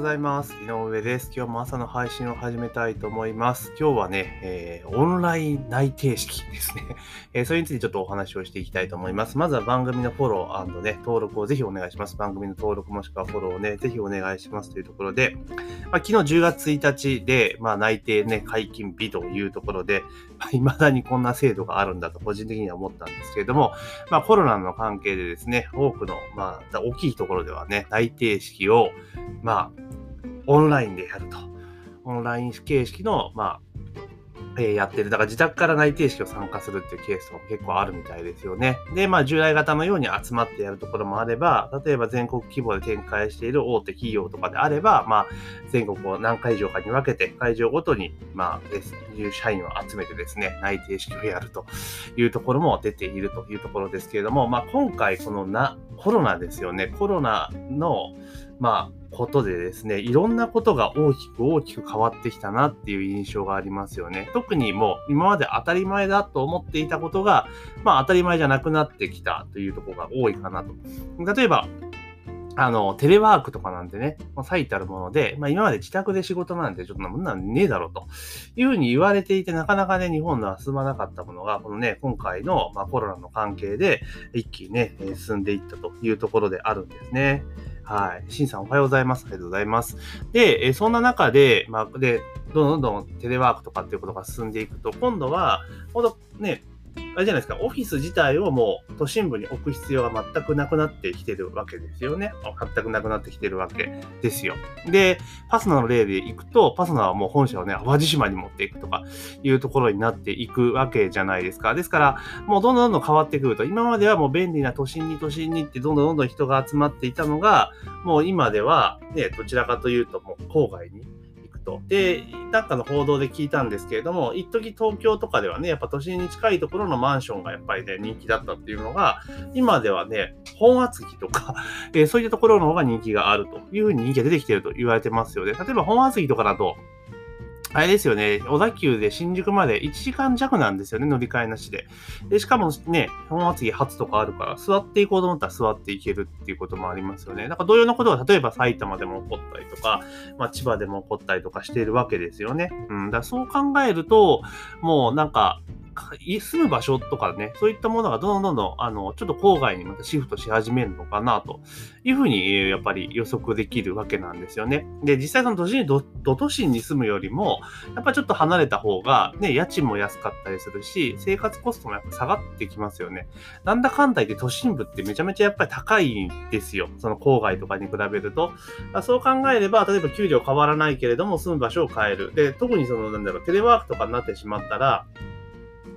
ございます。井上です。今日も朝の配信を始めたいと思います。今日はね、えー、オンライン内定式ですね、えー、それについてちょっとお話をしていきたいと思います。まずは番組のフォローね、登録をぜひお願いします。番組の登録もしくはフォローをね、ぜひお願いしますというところで、まあ、昨日10月1日で、まあ、内定ね、解禁日というところで、まあ、未だにこんな制度があるんだと個人的には思ったんですけれども、まあ、コロナの関係でですね、多くの、まあ、大きいところではね、内定式を、まあ、オンラインでやると。オンライン形式の、まあ、えー、やってる。だから自宅から内定式を参加するっていうケースとかも結構あるみたいですよね。で、まあ従来型のように集まってやるところもあれば、例えば全国規模で展開している大手企業とかであれば、まあ全国を何会場かに分けて、会場ごとに、まあ、入社員を集めてですね、内定式をやるというところも出ているというところですけれども、まあ今回このな、コロナですよね。コロナの、まあ、ことでですね、いろんなことが大きく大きく変わってきたなっていう印象がありますよね。特にもう今まで当たり前だと思っていたことが、まあ当たり前じゃなくなってきたというところが多いかなと。例えば、あの、テレワークとかなんてね、まあ最たるもので、まあ今まで自宅で仕事なんてちょっとなんなんねえだろうというふうに言われていて、なかなかね、日本では進まなかったものが、このね、今回の、まあ、コロナの関係で一気にね、進んでいったというところであるんですね。はい。シンさんおはようございます。ありがとうございます。で、えそんな中で、まあ、で、どんどんテレワークとかっていうことが進んでいくと、今度は、ほんとね、あれじゃないですか、オフィス自体をもう都心部に置く必要が全くなくなってきてるわけですよね。全くなくなってきてるわけですよ。で、パスナの例でいくと、パスナはもう本社をね、淡路島に持っていくとかいうところになっていくわけじゃないですか。ですから、もうどんどんどんどん変わってくると、今まではもう便利な都心に都心にってどんどんどんどん人が集まっていたのが、もう今ではね、どちらかというともう郊外にと。で、なんかの報道で聞いたんですけれども、一時東京とかではね、やっぱ都心に近いところのマンションがやっぱりね、人気だったっていうのが、今ではね、本厚木とか、え、そういったところの方が人気があるというふうに人気が出てきてると言われてますよね。例えば本厚木とかだと、あれですよね、小田急で新宿まで1時間弱なんですよね、乗り換えなしで。で、しかもね、本厚木初とかあるから、座っていこうと思ったら座っていけるっていうこともありますよね。だから同様のことが、例えば埼玉でも起こったりとか、まあ、千葉でも起こったりとかしているわけですよね。うん、だそう考えると、もうなんか、住む場所とかね、そういったものがどんどんどんどん、あの、ちょっと郊外にまたシフトし始めるのかな、というふうに、やっぱり予測できるわけなんですよね。で、実際その都心にど、ど都心に住むよりも、やっぱちょっと離れた方が、ね、家賃も安かったりするし、生活コストもやっぱ下がってきますよね。なんだかんだ言って都心部ってめちゃめちゃやっぱり高いんですよ。その郊外とかに比べると。そう考えれば、例えば給料変わらないけれども、住む場所を変える。で、特にその、なんだろう、テレワークとかになってしまったら、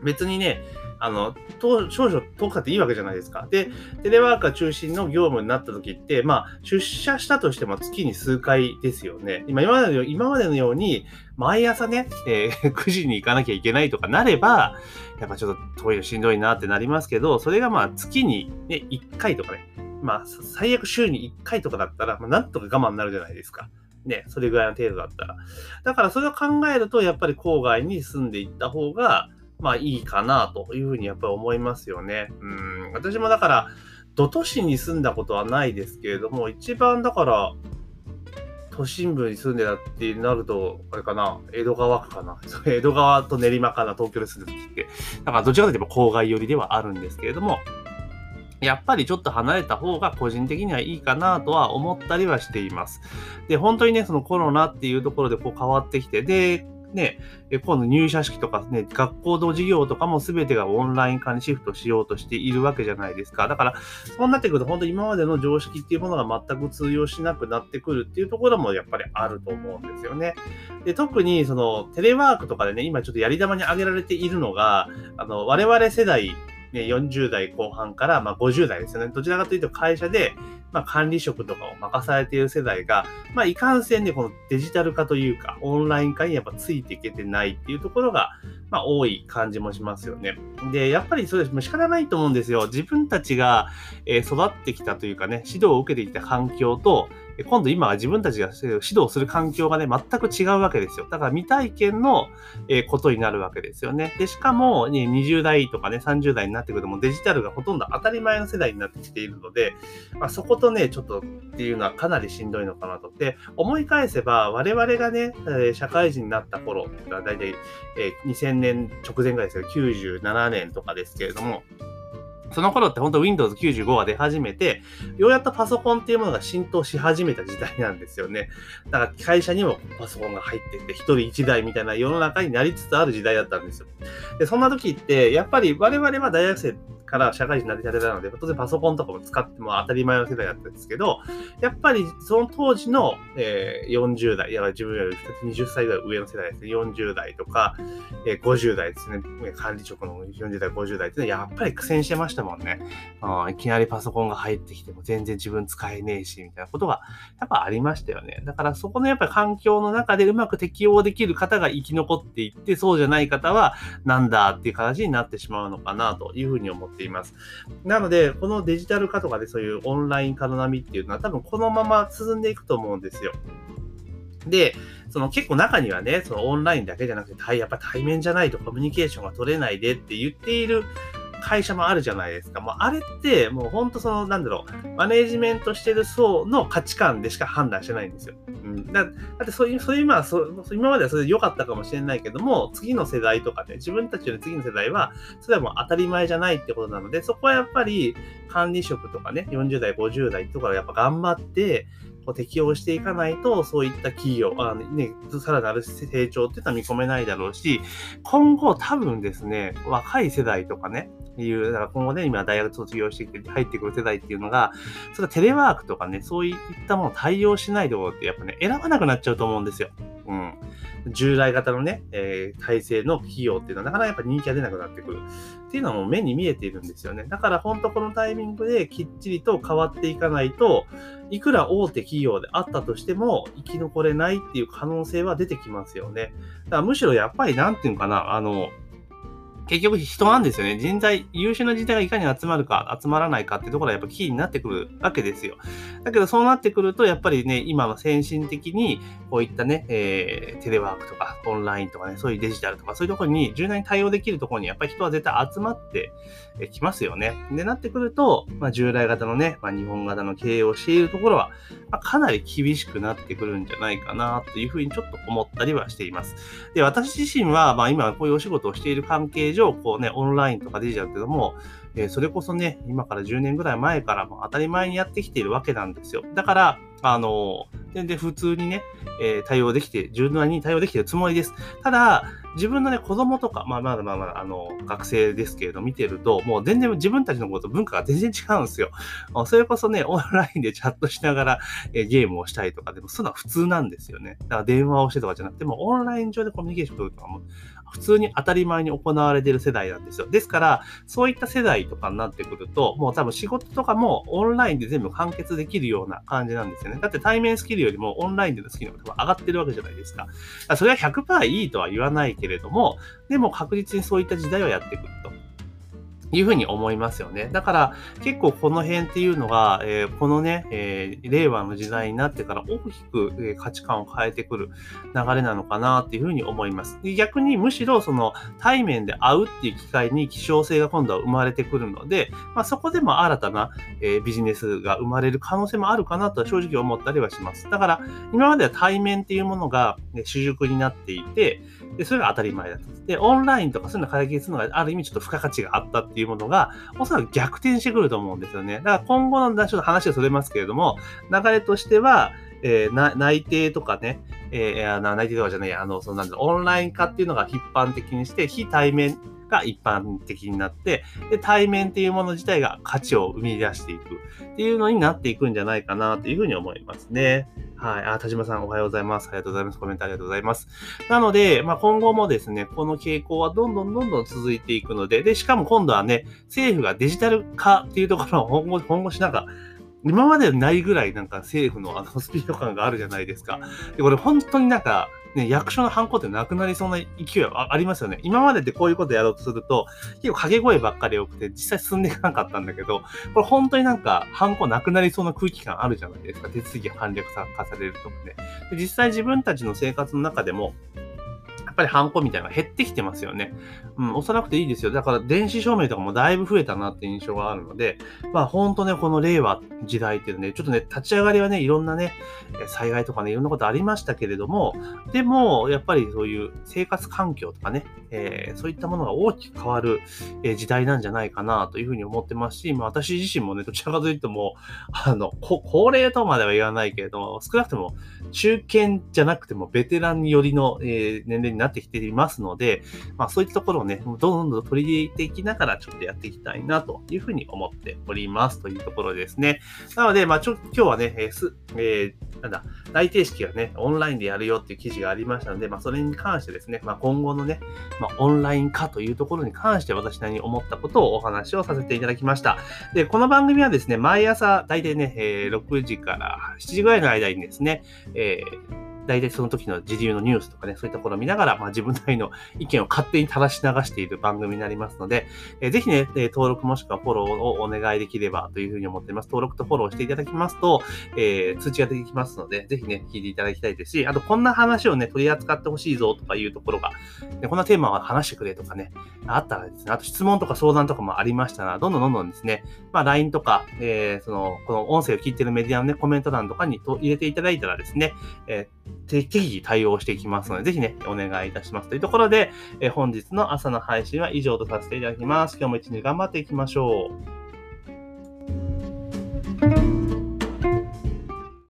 別にね、あの、少々遠かっていいわけじゃないですか。で、テレワークが中心の業務になった時って、まあ、出社したとしても月に数回ですよね。今、今までの今までのように、毎朝ね、えー、9時に行かなきゃいけないとかなれば、やっぱちょっと遠いのしんどいなってなりますけど、それがまあ月にね、1回とかね、まあ、最悪週に1回とかだったら、まあ、なんとか我慢になるじゃないですか。ね、それぐらいの程度だったら。だからそれを考えると、やっぱり郊外に住んでいった方が、まあいいかなというふうにやっぱり思いますよね。うん。私もだから、土都市に住んだことはないですけれども、一番だから、都心部に住んでたってなると、あれかな、江戸川区かな。江戸川と練馬かな、東京で住んでた時って。だからどちらかというと郊外寄りではあるんですけれども、やっぱりちょっと離れた方が個人的にはいいかなとは思ったりはしています。で、本当にね、そのコロナっていうところでこう変わってきて、で、ね、今度入社式とかね、学校の授業とかも全てがオンライン化にシフトしようとしているわけじゃないですか。だから、そうなってくると本当に今までの常識っていうものが全く通用しなくなってくるっていうところもやっぱりあると思うんですよね。で、特にそのテレワークとかでね、今ちょっとやり玉に挙げられているのが、あの、我々世代ね、40代後半から、まあ、50代ですよね。どちらかというと会社で、まあ、管理職とかを任されている世代が、まあ、いかんせんでこのデジタル化というか、オンライン化にやっぱついていけてないっていうところが、まあ、多い感じもしますよね。で、やっぱりそうです。仕方ないと思うんですよ。自分たちが、え育ってきたというかね、指導を受けてきた環境と、今度今は自分たちが指導する環境がね、全く違うわけですよ。だから未体験のことになるわけですよね。で、しかも、ね、20代とかね、30代になってくるともデジタルがほとんど当たり前の世代になってきているので、まあ、そことね、ちょっとっていうのはかなりしんどいのかなと。で、思い返せば、我々がね、社会人になった頃、だいたい2000年直前ぐらいですよ。97年とかですけれども、その頃って本当 Windows 95が出始めて、ようやっとパソコンっていうものが浸透し始めた時代なんですよね。だから会社にもパソコンが入ってて、一人一台みたいな世の中になりつつある時代だったんですよ。で、そんな時って、やっぱり我々は大学生から社会人になりたてなので、当然パソコンとかも使っても当たり前の世代だったんですけど、やっぱりその当時の、えー、40代、いや自分より20歳ぐらい上の世代ですね、40代とか、えー、50代ですね、管理職の40代、50代ってのはやっぱり苦戦してましたもんね。あいきなりパソコンが入ってきても全然自分使えねえし、みたいなことがやっぱありましたよね。だからそこのやっぱり環境の中でうまく適応できる方が生き残っていって、そうじゃない方はなんだっていう形になってしまうのかなというふうに思っています。なので、このデジタル化とかでそういうオンライン化の波っていうのは多分このまま進んでいくと思うんですよ。で、その結構中にはね、そのオンラインだけじゃなくて、やっぱ対面じゃないとコミュニケーションが取れないでって言っている会社もあるじゃないですか。もうあれって、もうほんとその、なんだろう、マネージメントしてる層の価値観でしか判断してないんですよ。うん、だだってそういう、そういう今はそ、今まではそれで良かったかもしれないけども、次の世代とかね、自分たちより次の世代は、それはもう当たり前じゃないってことなので、そこはやっぱり管理職とかね、40代、50代とかやっぱ頑張って、適用していかないと、そういった企業、あね、さらなる成長っていうのは見込めないだろうし、今後多分ですね、若い世代とかね、いう、だから今後ね、今大学卒業してきて入ってくる世代っていうのが、それテレワークとかね、そういったものを対応しないところってやっぱね、選ばなくなっちゃうと思うんですよ。うん。従来型のね、えー、体制の企業っていうのはなかなかやっぱ人気が出なくなってくるっていうのはもう目に見えているんですよね。だから本当このタイミングできっちりと変わっていかないと、いくら大手企業であったとしても生き残れないっていう可能性は出てきますよね。だからむしろやっぱりなんていうのかな、あの、結局人なんですよね。人材、優秀な人材がいかに集まるか、集まらないかってところがやっぱキーになってくるわけですよ。だけどそうなってくると、やっぱりね、今は先進的に、こういったね、えー、テレワークとか、オンラインとかね、そういうデジタルとか、そういうところに柔軟に対応できるところに、やっぱり人は絶対集まってきますよね。で、なってくると、まあ、従来型のね、まあ、日本型の経営をしているところは、まあ、かなり厳しくなってくるんじゃないかな、というふうにちょっと思ったりはしています。で、私自身は、まあ、今こういうお仕事をしている関係上、こうね、オンラインとかデジタルっていうのも、えー、それこそね、今から10年ぐらい前からも当たり前にやってきているわけなんですよ。だから、あの、全然普通にね、えー、対応できて、柔軟に対応できているつもりです。ただ、自分のね、子供とか、まあまだまだ、あの、学生ですけれど、見てると、もう全然自分たちのこと文化が全然違うんですよ。それこそね、オンラインでチャットしながら、えー、ゲームをしたりとか、でも、そういうのは普通なんですよね。だから電話をしてとかじゃなくても、オンライン上でコミュニケーション取るとかも、普通に当たり前に行われている世代なんですよ。ですから、そういった世代とかになってくると、もう多分仕事とかもオンラインで全部完結できるような感じなんですよね。だって対面スキルよりもオンラインでのスキルが多分上がってるわけじゃないですか。かそれは100%いいとは言わないけれども、でも確実にそういった時代はやってくると。いうふうに思いますよね。だから結構この辺っていうのが、えー、このね、えー、令和の時代になってから大きく、えー、価値観を変えてくる流れなのかなっていうふうに思います。で逆にむしろその対面で会うっていう機会に希少性が今度は生まれてくるので、まあ、そこでも新たな、えビジネスが生まれる可能性もあるかなとは正直思ったりはします。だから今までは対面っていうものが、ね、主軸になっていて、でそれが当たり前だった。で、オンラインとかそういうの解決するのがある意味ちょっと付加価値があったっていうものが、おそらく逆転してくると思うんですよね。だから今後のちょっと話がそれますけれども、流れとしては、えー、内定とかね、えー、内定とかじゃない、あの、そのなんだオンライン化っていうのが一般的にして、非対面が一般的になって、で、対面っていうもの自体が価値を生み出していくっていうのになっていくんじゃないかなというふうに思いますね。はい。あ、田島さんおはようございます。ありがとうございます。コメントありがとうございます。なので、まあ、今後もですね、この傾向はどんどんどんどん続いていくので、で、しかも今度はね、政府がデジタル化っていうところを 本腰、本腰なんか、今までないぐらいなんか政府のあのスピード感があるじゃないですか。で、これ本当になんか、ね、役所のハンコってなくなりそうな勢いはありますよね。今まででこういうことやろうとすると、結構掛け声ばっかり多くて、実際進んでいかなかったんだけど、これ本当になんか、ハンコなくなりそうな空気感あるじゃないですか。手続きが簡略化されるとかね。で実際自分たちの生活の中でも、っぱりハンコみたいなのが減ってきてますよね。うん、押さなくていいですよ。だから電子証明とかもだいぶ増えたなって印象があるので、まあ本当ね、この令和時代っていうね、ちょっとね、立ち上がりはね、いろんなね、災害とかね、いろんなことありましたけれども、でも、やっぱりそういう生活環境とかね、えー、そういったものが大きく変わる、時代なんじゃないかなというふうに思ってますし、まあ私自身もね、どちらかというともう、あの、高齢とまでは言わないけれども、少なくとも中堅じゃなくてもベテランによりの、えー、年齢にななってきていますので、まあそういったところをね、どんどんどん取り入れていきながらちょっとやっていきたいなというふうに思っておりますというところですね。なので、まあちょ、今日はね、えー、す、えー、なんだ、内定式がね、オンラインでやるよっていう記事がありましたので、まあそれに関してですね、まあ今後のね、まあオンライン化というところに関して私なりに思ったことをお話をさせていただきました。で、この番組はですね、毎朝大体ね、えー、6時から7時ぐらいの間にですね、えー大体その時の時流のニュースとかね、そういったところを見ながら、まあ、自分なりの意見を勝手に垂らし流している番組になりますので、えー、ぜひね、え登録もしくはフォローをお願いできればというふうに思っています。登録とフォローしていただきますと、えー、通知が出てきますので、ぜひね、聞いていただきたいですし、あとこんな話をね、取り扱ってほしいぞとかいうところが、ね、こんなテーマは話してくれとかね、あったらですね、あと質問とか相談とかもありましたら、どんどんどんどんですね、まあ LINE とか、えー、その、この音声を聞いているメディアのね、コメント欄とかにと入れていただいたらですね、えー、適宜対応していきますので、ぜひね、お願いいたします。というところで、えー、本日の朝の配信は以上とさせていただきます。今日も一日頑張っていきましょう。